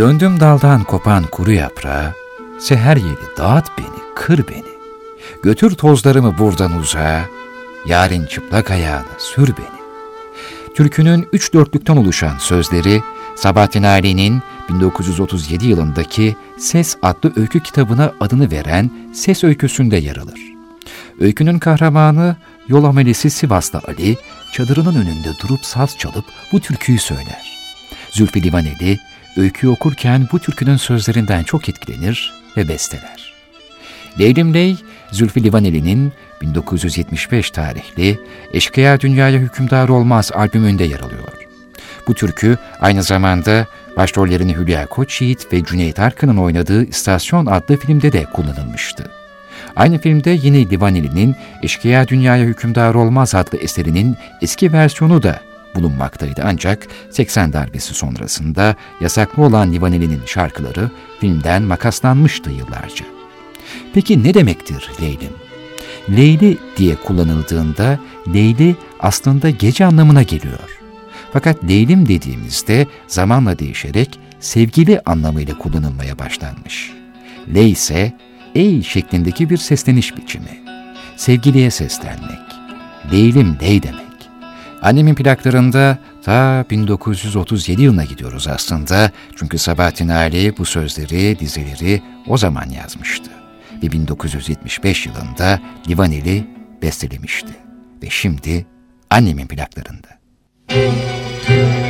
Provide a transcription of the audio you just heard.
Döndüm daldan kopan kuru yaprağa, seher yeli dağıt beni, kır beni. Götür tozlarımı buradan uzağa, yarın çıplak ayağını sür beni. Türkünün üç dörtlükten oluşan sözleri, Sabahattin Ali'nin 1937 yılındaki Ses adlı öykü kitabına adını veren Ses öyküsünde yer alır. Öykünün kahramanı yol amelesi Sivaslı Ali, çadırının önünde durup saz çalıp bu türküyü söyler. Zülfü Livaneli, öyküyü okurken bu türkünün sözlerinden çok etkilenir ve besteler. Leylim Ley, Zülfü Livaneli'nin 1975 tarihli Eşkıya Dünyaya Hükümdar Olmaz albümünde yer alıyor. Bu türkü aynı zamanda başrollerini Hülya Koçyiğit ve Cüneyt Arkın'ın oynadığı İstasyon adlı filmde de kullanılmıştı. Aynı filmde yine Livaneli'nin Eşkıya Dünyaya Hükümdar Olmaz adlı eserinin eski versiyonu da bulunmaktaydı. Ancak 80 darbesi sonrasında yasaklı olan Livaneli'nin şarkıları filmden makaslanmıştı yıllarca. Peki ne demektir Leylim? Leyli diye kullanıldığında Leyli aslında gece anlamına geliyor. Fakat Leylim dediğimizde zamanla değişerek sevgili anlamıyla kullanılmaya başlanmış. Ley ise ey şeklindeki bir sesleniş biçimi. Sevgiliye seslenmek. Leylim ley demek. Annemin plaklarında ta 1937 yılına gidiyoruz aslında. Çünkü Sabahattin Ali bu sözleri, dizeleri o zaman yazmıştı. Ve 1975 yılında Livaneli bestelemişti. Ve şimdi annemin plaklarında. Müzik